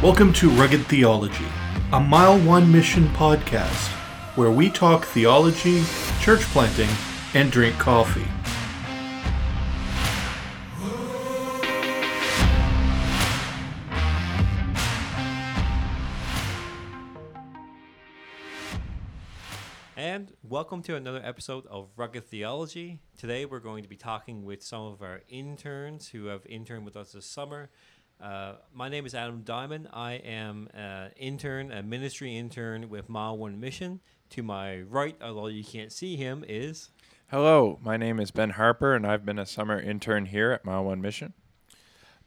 Welcome to Rugged Theology, a Mile One Mission podcast where we talk theology, church planting, and drink coffee. And welcome to another episode of Rugged Theology. Today we're going to be talking with some of our interns who have interned with us this summer. Uh, my name is Adam Diamond. I am an intern, a ministry intern with Mile One Mission. To my right, although you can't see him, is Hello, my name is Ben Harper, and I've been a summer intern here at Mile One Mission.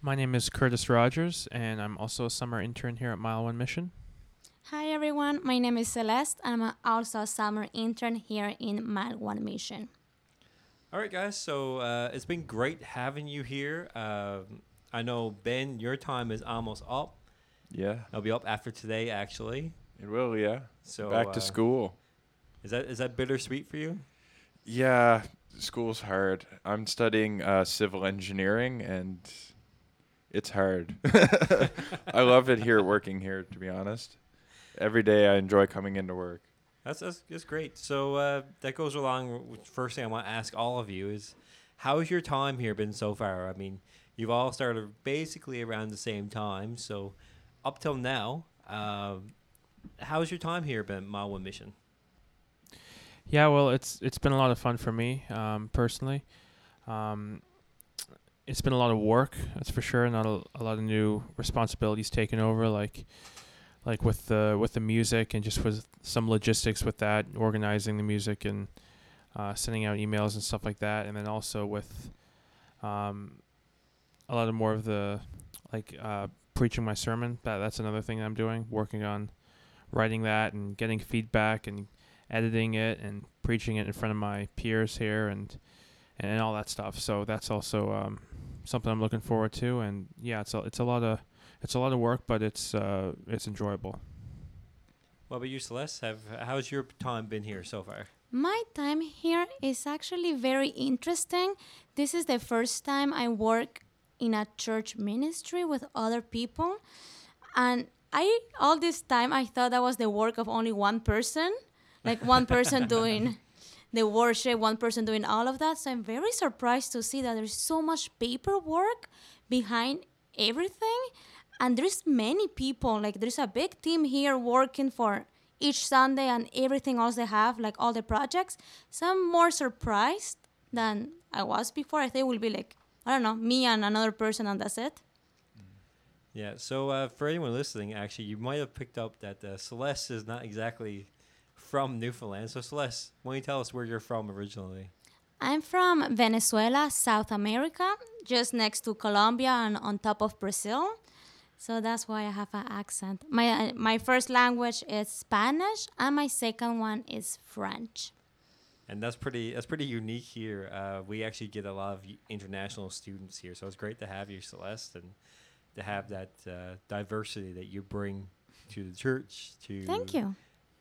My name is Kurtis Rodgers, and I'm also a summer intern here at Mile One Mission. Hi everyone, my name is Celeste. I'm also a summer intern here in Mile One Mission. All right, guys. So uh, it's been great having you here. Um I know Ben, your time is almost up. Yeah, It'll be up after today, actually. it will. Yeah, So back uh, to school. Is that is that bittersweet for you? Yeah, school's hard. I'm studying uh, civil engineering, and it's hard. I love it here, working here. To be honest, every day I enjoy coming into work. That's that's, that's great. So uh, that goes along. With first thing I want to ask all of you is, how's your time here been so far? I mean, you've all started basically around the same time. So up till now, um, how's your time here been, One Mission? Yeah, well, it's it's been a lot of fun for me um, personally. Um, it's been a lot of work, that's for sure. Not a, a lot of new responsibilities taken over, like like with the with the music and just with some logistics with that, organizing the music and uh, sending out emails and stuff like that, and then also with um, a lot of more of the like uh, preaching my sermon. That that's another thing I'm doing, working on writing that and getting feedback and editing it and preaching it in front of my peers here and and all that stuff. So that's also um, something I'm looking forward to. And yeah, it's a, it's a lot of it's a lot of work, but it's uh, it's enjoyable. What about you, Celeste? Have how's your time been here so far? My time here is actually very interesting. This is the first time I work in a church ministry with other people. And I all this time I thought that was the work of only one person, like one person doing the worship, one person doing all of that. So I'm very surprised to see that there's so much paperwork behind everything and there's many people like there's a big team here working for each sunday and everything else they have like all the projects so i'm more surprised than i was before i think it will be like i don't know me and another person and that's it Yeah. So uh, for anyone listening, actually, you might have picked up that uh, Celeste is not exactly from Newfoundland. So Celeste, why don't you tell us where you're from originally? i'm from venezuela south america just next to colombia and on top of brazil so that's why i have an accent my uh, my first language is spanish and my second one is french And that's pretty that's pretty unique here. Uh, we actually get a lot of international students here, so it's great to have you, Celeste, and to have that uh, diversity that you bring to the church. To thank you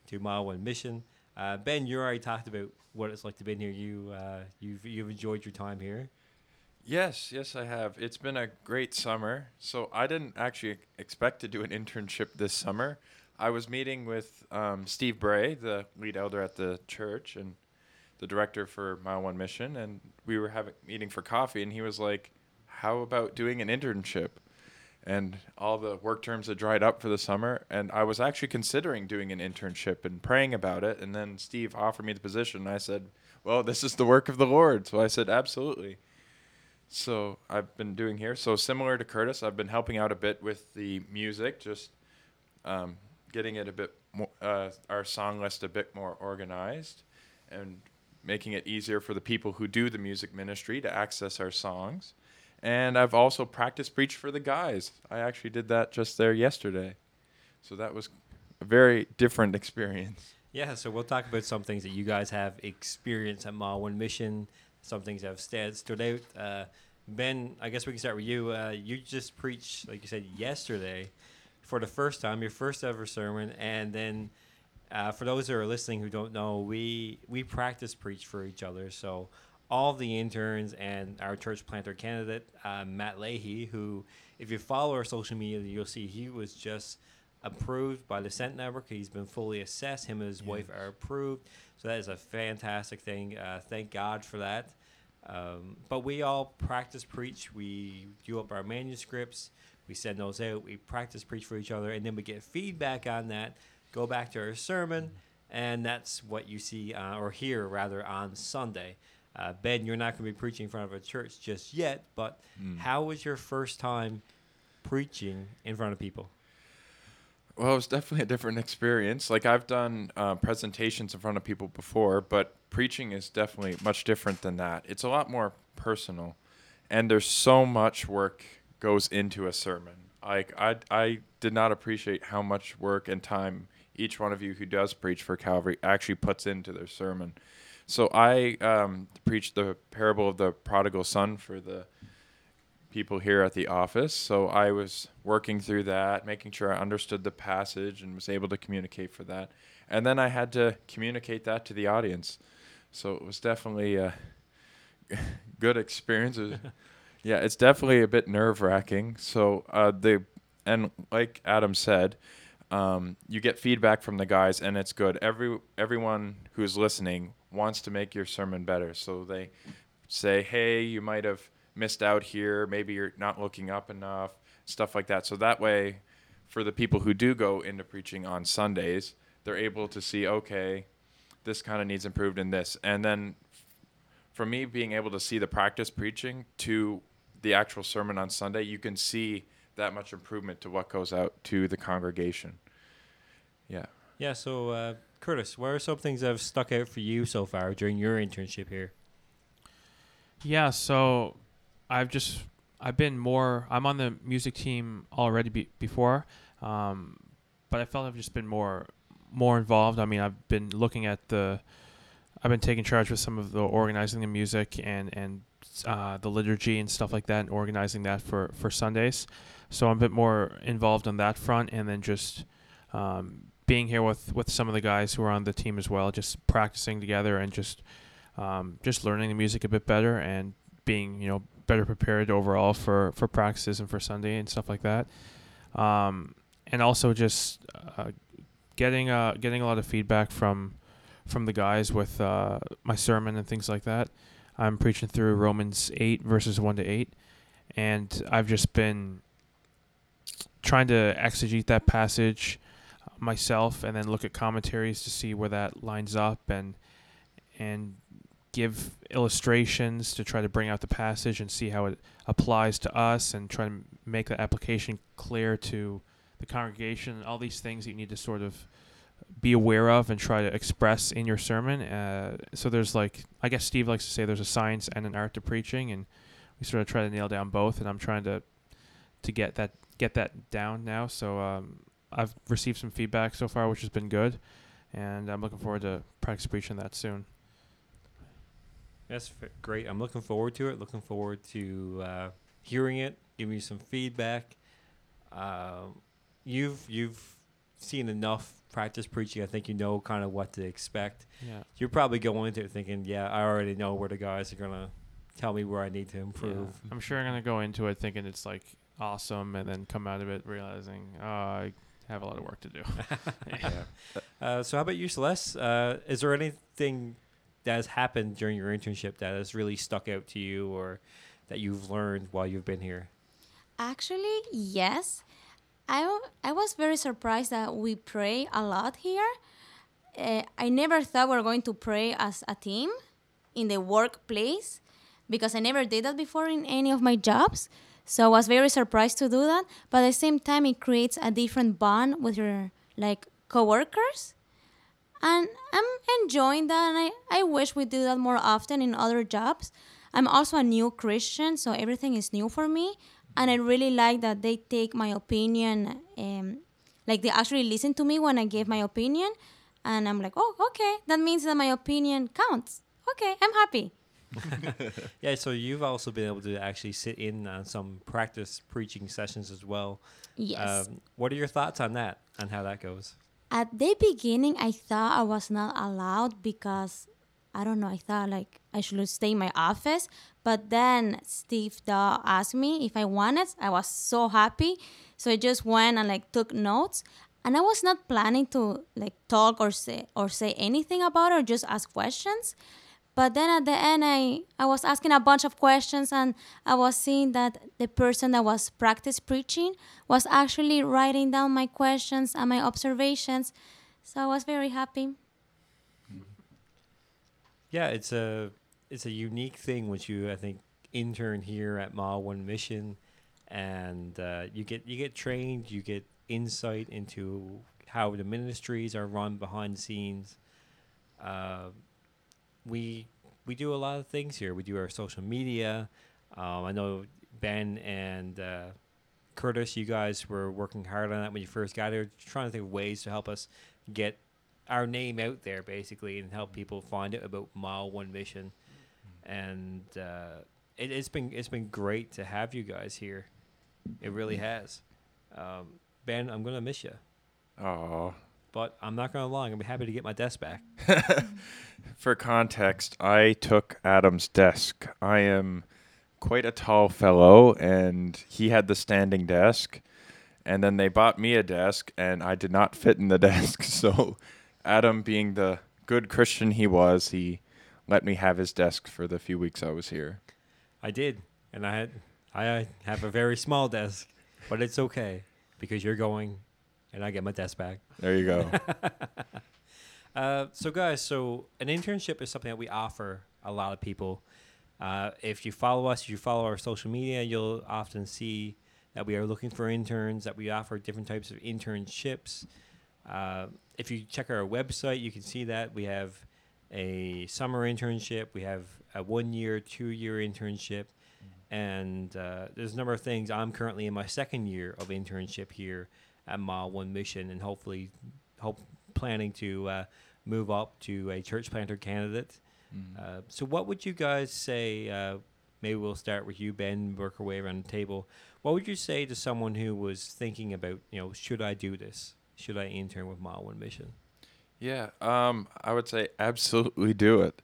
to Mile One Mission. Uh, ben, you already talked about what it's like to be here. You uh, you've you've enjoyed your time here. Yes, yes, I have. It's been a great summer. So I didn't actually expect to do an internship this summer. I was meeting with um, Steve Bray, the lead elder at the church, and the director for Mile One Mission, and we were having meeting for coffee, and he was like, "How about doing an internship?" And all the work terms had dried up for the summer, and I was actually considering doing an internship and praying about it. And then Steve offered me the position, and I said, "Well, this is the work of the Lord." So I said, "Absolutely." So I've been doing here. So similar to Kurtis, I've been helping out a bit with the music, just um, getting it a bit more, uh, our song list a bit more organized, and making it easier for the people who do the music ministry to access our songs. And I've also practiced preach for the guys. I actually did that just there yesterday, so that was a very different experience. Yeah, so we'll talk about some things that you guys have experienced at One Mission, some things that have stood out. Uh, ben, I guess we can start with you. Uh, you just preached, like you said, yesterday for the first time, your first ever sermon. And then uh, for those who are listening who don't know, we, we practice preach for each other. So all the interns and our church planter candidate, uh, Matt Leahy, who, if you follow our social media, you'll see he was just approved by the Send Network. He's been fully assessed. Him and his wife are approved. So that is a fantastic thing. Uh, thank God for that. Um, but we all practice preach. We do up our manuscripts. We send those out. We practice preach for each other, and then we get feedback on that. Go back to our sermon, and that's what you see uh, or hear rather on Sunday. Uh, ben, you're not going to be preaching in front of a church just yet, but how was your first time preaching in front of people? Well, it was definitely a different experience. Like I've done uh, presentations in front of people before, but preaching is definitely much different than that. It's a lot more personal, and there's so much work goes into a sermon. Like I, I did not appreciate how much work and time each one of you who does preach for Calvary actually puts into their sermon. So I um, preached the parable of the prodigal son for the people here at the office. So I was working through that, making sure I understood the passage and was able to communicate for that. And then I had to communicate that to the audience. So it was definitely a good experience. Yeah, it's definitely a bit nerve wracking. So uh, the and like Adam said, um, you get feedback from the guys, and it's good. Every everyone who's listening wants to make your sermon better. So they say, "Hey, you might have missed out here. Maybe you're not looking up enough." Stuff like that. So that way, for the people who do go into preaching on Sundays, they're able to see, okay, this kind of needs improved in this, and then for me being able to see the practice preaching to the actual sermon on Sunday, you can see that much improvement to what goes out to the congregation. Yeah. Yeah, so uh, Kurtis, what are some things that have stuck out for you so far during your internship here? Yeah, so I've just I've been more. I'm on the music team already be, before, um, but I felt I've just been more more involved. I mean, I've been looking at the. I've been taking charge with some of the organizing the music and and uh, the liturgy and stuff like that, and organizing that for for Sundays. So I'm a bit more involved on that front, and then just um, being here with with some of the guys who are on the team as well, just practicing together and just um, just learning the music a bit better and being you know better prepared overall for for practices and for Sunday and stuff like that. Um, and also just uh, getting uh, getting a lot of feedback from from the guys with uh, my sermon and things like that. I'm preaching through Romans eight verses one to eight, and I've just been trying to exegete that passage myself and then look at commentaries to see where that lines up and and give illustrations to try to bring out the passage and see how it applies to us and try to make the application clear to the congregation all these things that you need to sort of be aware of and try to express in your sermon. Uh, so there's like i guess steve likes to say there's a science and an art to preaching and we sort of try to nail down both and i'm trying to to get that get that down now so um, i've received some feedback so far which has been good and i'm looking forward to practice preaching that soon That's f- great. I'm looking forward to it. Looking forward to uh, hearing it, giving you some feedback. Um, you've you've seen enough practice preaching. I think you know kind of what to expect. yeah You're probably going into it thinking, "Yeah, I already know where the guys are gonna tell me where I need to improve." Yeah. I'm sure I'm gonna go into it thinking it's like awesome, and then come out of it realizing oh, I have a lot of work to do. Uh, so, how about you, Celeste? Uh, is there anything that has happened during your internship that has really stuck out to you, or that you've learned while you've been here? Actually, yes. I, w- I was very surprised that we pray a lot here. Uh, I never thought we were going to pray as a team in the workplace because I never did that before in any of my jobs. So I was very surprised to do that. But at the same time, it creates a different bond with your like coworkers. And I'm enjoying that. And I, I wish we do that more often in other jobs. I'm also a new Christian, so everything is new for me. And I really like that they take my opinion, um, like they actually listen to me when I give my opinion. And I'm like, oh, okay, that means that my opinion counts. Okay, I'm happy. Yeah, so you've also been able to actually sit in on some practice preaching sessions as well. Yes. Um, what are your thoughts on that, on how that goes? At the beginning, I thought I was not allowed because I don't know. I thought like I should stay in my office, but then Steve Daw asked me if I wanted. I was so happy, so I just went and like took notes. And I was not planning to like talk or say or say anything about it or just ask questions. But then at the end, I, I was asking a bunch of questions, and I was seeing that the person that was practice preaching was actually writing down my questions and my observations. So I was very happy. Yeah, it's a it's a unique thing which you I think intern here at Mile One Mission, and uh, you get you get trained, you get insight into how the ministries are run behind the scenes. Uh, we we do a lot of things here. We do our social media. Um, I know Ben and uh, Kurtis, you guys were working hard on that when you first got here, trying to think of ways to help us get our name out there, basically, and help people find out about Mile One Mission. And uh, it, it's been it's been great to have you guys here. It really has. Um, Ben, I'm gonna miss you, Oh. But I'm not gonna lie. I'm gonna be happy to get my desk back. For context, I took Adam's desk. I am quite a tall fellow, and he had the standing desk. And then they bought me a desk, and I did not fit in the desk. So, Adam, being the good Christian he was, he let me have his desk for the few weeks I was here. I did, and I had I have a very small desk, but it's okay because you're going, and I get my desk back. There you go. Uh, so guys, so an internship is something that we offer a lot of people. Uh, if you follow us, if you follow our social media, you'll often see that we are looking for interns. That we offer different types of internships. Uh, if you check our website, you can see that we have a summer internship. We have a one-year, two-year internship, and uh, there's a number of things. I'm currently in my second year of internship here at Mile One Mission, and hopefully, hope planning to uh, move up to a church planter candidate. Uh, so, what would you guys say? Uh, maybe we'll start with you, Ben. Work our way around the table. What would you say to someone who was thinking about, you know, should I do this? Should I intern with Mile One Mission? Yeah, um, I would say absolutely do it.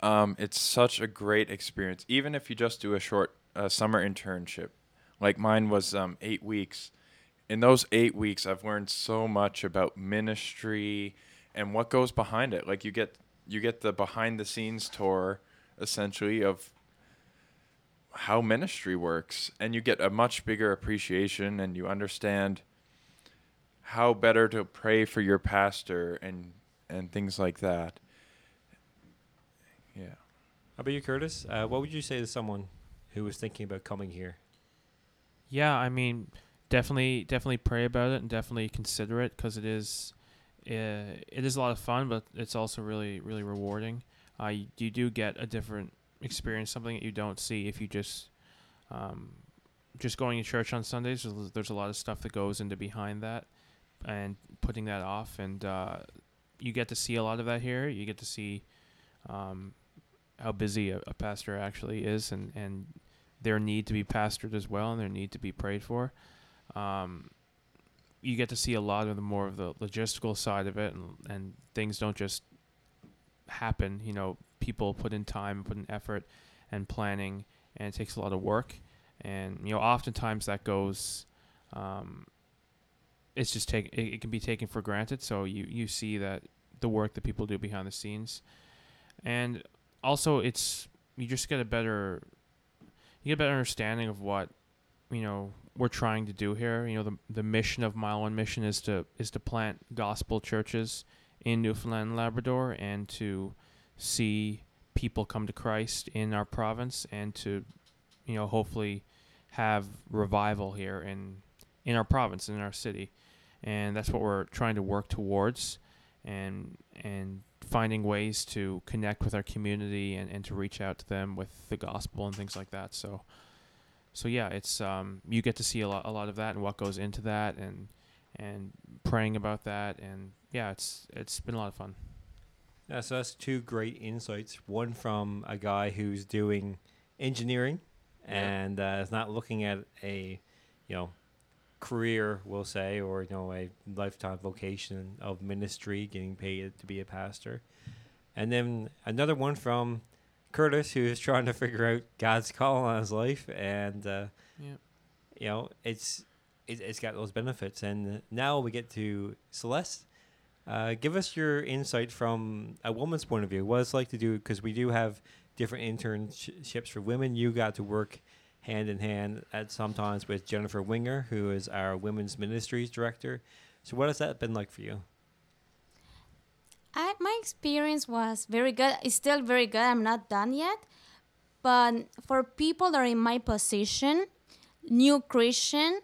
Um, it's such a great experience, even if you just do a short uh, summer internship, like mine was um, eight weeks. In those eight weeks, I've learned so much about ministry and what goes behind it. Like you get you get the behind the scenes tour, essentially of how ministry works, and you get a much bigger appreciation, and you understand how better to pray for your pastor and and things like that. Yeah. How about you, Kurtis? Uh, what would you say to someone who was thinking about coming here? Yeah, I mean, definitely, definitely pray about it and definitely consider it because it is, uh, it is a lot of fun, but it's also really, really rewarding. Uh, you, you do get a different experience, something that you don't see if you just, um, just going to church on Sundays. There's, there's a lot of stuff that goes into behind that, and putting that off, and uh, you get to see a lot of that here. You get to see, um, how busy a, a pastor actually is, and and their need to be pastored as well and their need to be prayed for. Um, you get to see a lot of the more of the logistical side of it, and and things don't just happen. You know, people put in time, put in effort, and planning, and it takes a lot of work. And you know, oftentimes that goes. Um, it's just take it, it can be taken for granted. So you you see that the work that people do behind the scenes, and also it's you just get a better you get a better understanding of what you know we're trying to do here. You know, the the mission of Mile One Mission is to is to plant gospel churches in Newfoundland and Labrador and to see people come to Christ in our province and to you know hopefully have revival here in in our province in our city and that's what we're trying to work towards and and finding ways to connect with our community and, and to reach out to them with the gospel and things like that so so yeah it's um you get to see a lot a lot of that and what goes into that and and praying about that and yeah it's it's been a lot of fun Yeah, so that's two great insights. One from a guy who's doing engineering and uh, is not looking at a, you know, career, we'll say, or you know, a lifetime vocation of ministry, getting paid to be a pastor. and then another one from Kurtis, who is trying to figure out God's call on his life, and uh, Yeah. you know, it's it, it's got those benefits. And now we get to Celeste. Uh, give us your insight from a woman's point of view. What it's like to do because we do have different internships for women. You got to work hand in hand at sometimes with Jennifer Winger, who is our women's ministries director. So, what has that been like for you? My experience was very good. It's still very good. I'm not done yet. But for people that are in my position, new Christian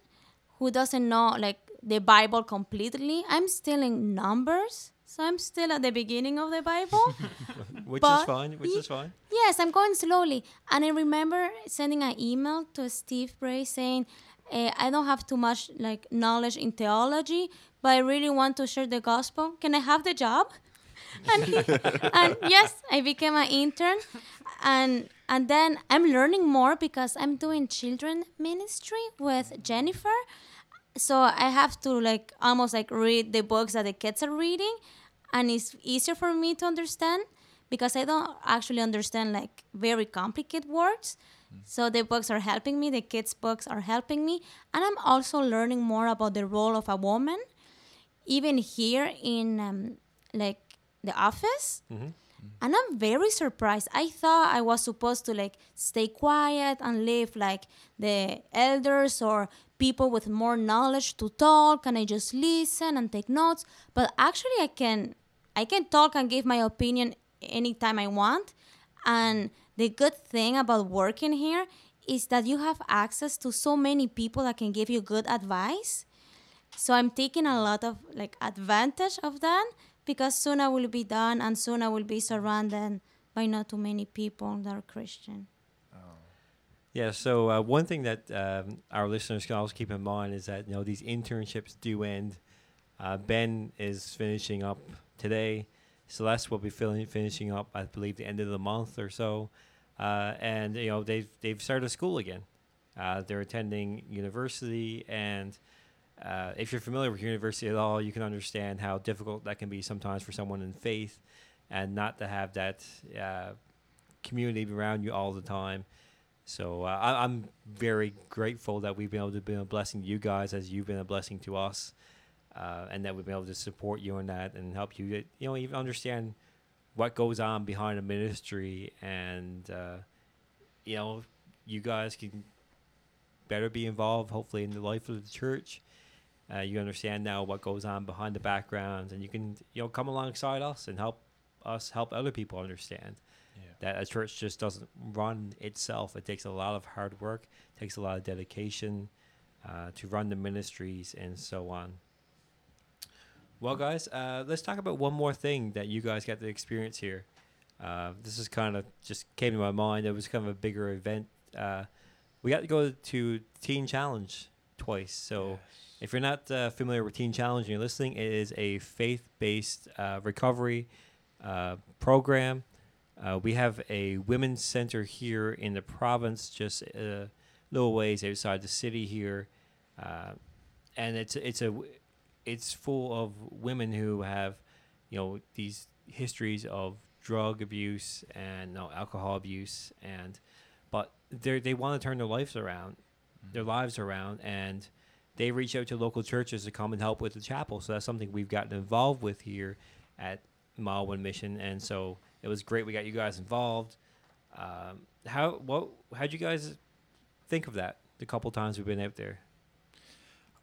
who doesn't know like the Bible completely, I'm still in numbers. So I'm still at the beginning of the Bible. Which is fine. Which ye- is fine. Yes, I'm going slowly. And I remember sending an email to Steve Bray saying, eh, I don't have too much like knowledge in theology, but I really want to share the gospel. Can I have the job? And, he, and yes, I became an intern. And and then I'm learning more because I'm doing children ministry with Jennifer. So I have to like almost like read the books that the kids are reading and it's easier for me to understand because I don't actually understand like very complicated words. So the books are helping me, the kids' books are helping me, and I'm also learning more about the role of a woman, even here in um, like the office. Mhm. And I'm very surprised. I thought I was supposed to like stay quiet and leave like the elders or people with more knowledge to talk and I just listen and take notes. But actually I can I can talk and give my opinion anytime I want. And the good thing about working here is that you have access to so many people that can give you good advice. So I'm taking a lot of like advantage of that because soon I will be done and soon I will be surrounded by not too many people that are Christian. Yeah. So uh, one thing that um, our listeners can always keep in mind is that you know these internships do end. Uh, ben is finishing up today. Celeste will be finishing up, I believe, the end of the month or so. Uh, and you know they've they've started school again. Uh, they're attending university, and uh, if you're familiar with university at all, you can understand how difficult that can be sometimes for someone in faith, and not to have that uh, community around you all the time. So uh, I, I'm very grateful that we've been able to be a blessing to you guys as you've been a blessing to us, uh, and that we've been able to support you in that and help you, you know, even understand what goes on behind a ministry, and uh, you know, you guys can better be involved, hopefully, in the life of the church. Uh, you understand now what goes on behind the backgrounds, and you can, you know, come alongside us and help us help other people understand that a church just doesn't run itself. It takes a lot of hard work, takes a lot of dedication uh, to run the ministries and so on. Well, guys, uh, let's talk about one more thing that you guys got to experience here. Uh, this is kind of just came to my mind. It was kind of a bigger event. Uh, we got to go to Teen Challenge twice. So, if you're not uh, familiar with Teen Challenge and you're listening, it is a faith-based uh, recovery uh, program. Uh, we have a women's center here in the province, just a little ways outside the city here, uh, and it's it's a it's full of women who have, you know, these histories of drug abuse and you know, alcohol abuse, and but they they want to turn their lives around, their lives around, and they reach out to local churches to come and help with the chapel. So that's something we've gotten involved with here at Mile One Mission, and so it was great. We got you guys involved. Um, how what how'd you guys think of that? The couple times we've been out there.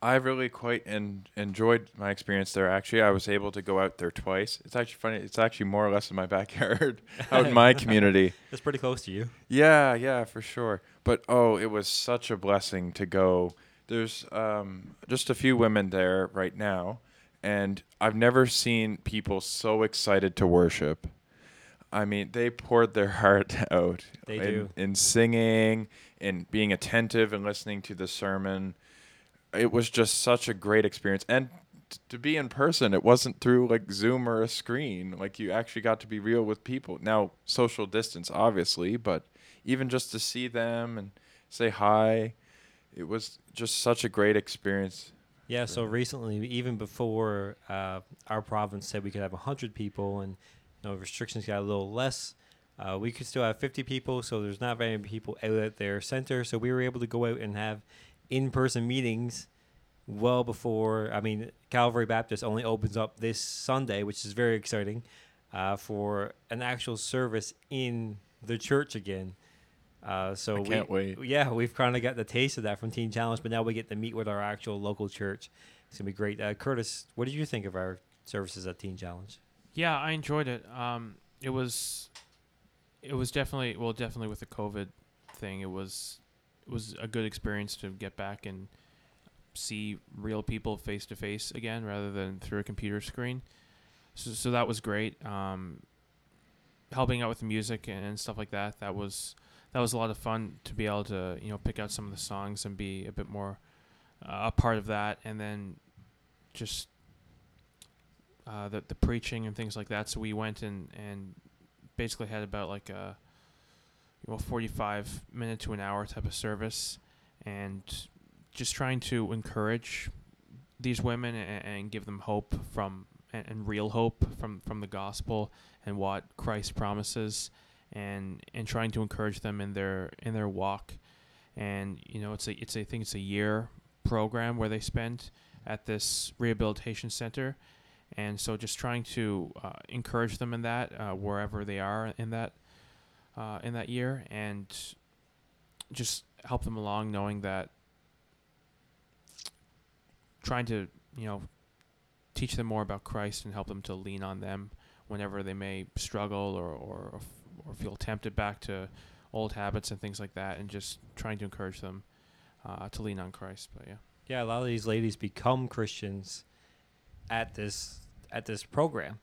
I really quite en- enjoyed my experience there. Actually, I was able to go out there twice. It's actually funny. It's actually more or less in my backyard, out in my community. It's pretty close to you. Yeah, yeah, for sure. But oh, it was such a blessing to go. There's um, just a few women there right now, and I've never seen people so excited to worship. I mean, they poured their heart out They in, do. in singing, in being attentive and listening to the sermon. It was just such a great experience, and t- to be in person, it wasn't through like Zoom or a screen. Like you actually got to be real with people. Now, social distance, obviously, but even just to see them and say hi, it was just such a great experience. Yeah. So recently, even before uh, our province said we could have hundred people, and you know, restrictions got a little less. Uh, we could still have 50 people, so there's not very many people out at their center. So we were able to go out and have in-person meetings well before. I mean, Calvary Baptist only opens up this Sunday, which is very exciting uh, for an actual service in the church again. Uh, so I we, can't wait. Yeah, we've kind of got the taste of that from Teen Challenge, but now we get to meet with our actual local church. It's gonna be great. Uh, Kurtis, what did you think of our services at Teen Challenge? Yeah, I enjoyed it. Um, it was, it was definitely well, definitely with the COVID thing, it was, it was a good experience to get back and see real people face to face again rather than through a computer screen. So, so that was great. Um, helping out with the music and, and stuff like that. That was that was a lot of fun to be able to you know pick out some of the songs and be a bit more uh, a part of that, and then just uh, the the preaching and things like that. So we went and and basically had about like a well 45 minute to an hour type of service, and just trying to encourage these women and, and give them hope from and, and real hope from from the gospel and what Christ promises and and trying to encourage them in their in their walk. And you know it's a it's a, I think it's a year program where they spend at this rehabilitation center. And so just trying to uh, encourage them in that uh, wherever they are in that uh, in that year and just help them along knowing that trying to you know teach them more about Christ and help them to lean on them whenever they may struggle or or, or feel tempted back to old habits and things like that and just trying to encourage them uh, to lean on Christ but yeah Yeah, a lot of these ladies become Christians at this at this program.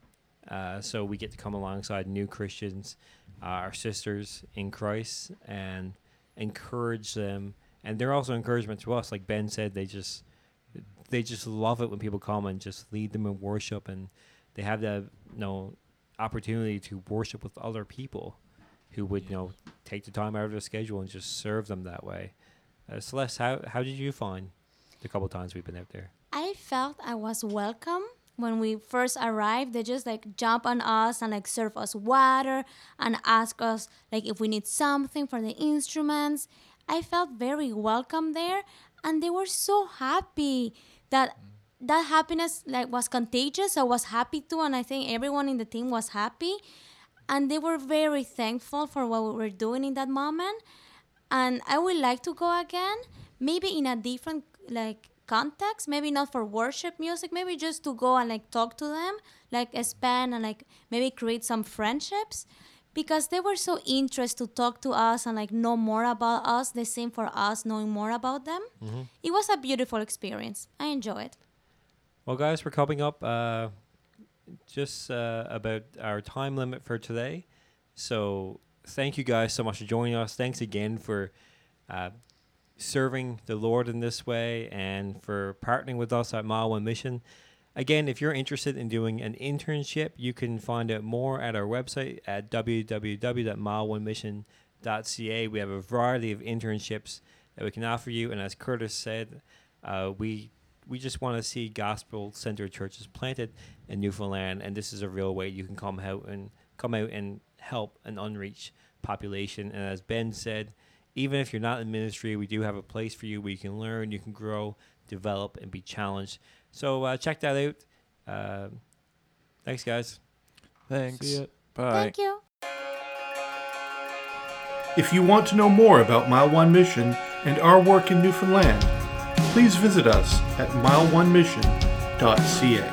Uh, so we get to come alongside new Christians, uh, our sisters in Christ, and encourage them. And they're also encouragement to us. Like Ben said, they just they just love it when people come and just lead them in worship, and they have that you know opportunity to worship with other people who would you know take the time out of their schedule and just serve them that way. Uh, Celeste, how how did you find the couple times we've been out there? I felt I was welcome when we first arrived. They just like jump on us and like serve us water and ask us like if we need something for the instruments. I felt very welcome there, and they were so happy that that happiness like was contagious. I was happy too, and I think everyone in the team was happy, and they were very thankful for what we were doing in that moment. And I would like to go again, maybe in a different like context. Maybe not for worship music maybe just to go and like talk to them like spend and like maybe create some friendships. Because they were so interested to talk to us and like know more about us the same for us knowing more about them. Mm-hmm. It was a beautiful experience. I enjoyed it Well, guys, we're coming up uh, just uh, about our time limit for today. So, thank you guys so much for joining us. Thanks again for uh, serving the Lord in this way and for partnering with us at Mile One Mission. Again, if you're interested in doing an internship, you can find out more at our website at www.mile1mission.ca. We have a variety of internships that we can offer you, and as Kurtis said, uh, we we just want to see gospel centered churches planted in Newfoundland, and this is a real way you can come out and come out and help an unreached population. And as Ben said, even if you're not in ministry, we do have a place for you where you can learn, you can grow, develop, and be challenged. So uh, check that out. Uh, thanks, guys. Thanks. See. Bye. thank you If you want to know more about Mile One Mission and our work in Newfoundland, please visit us at mile1mission.ca.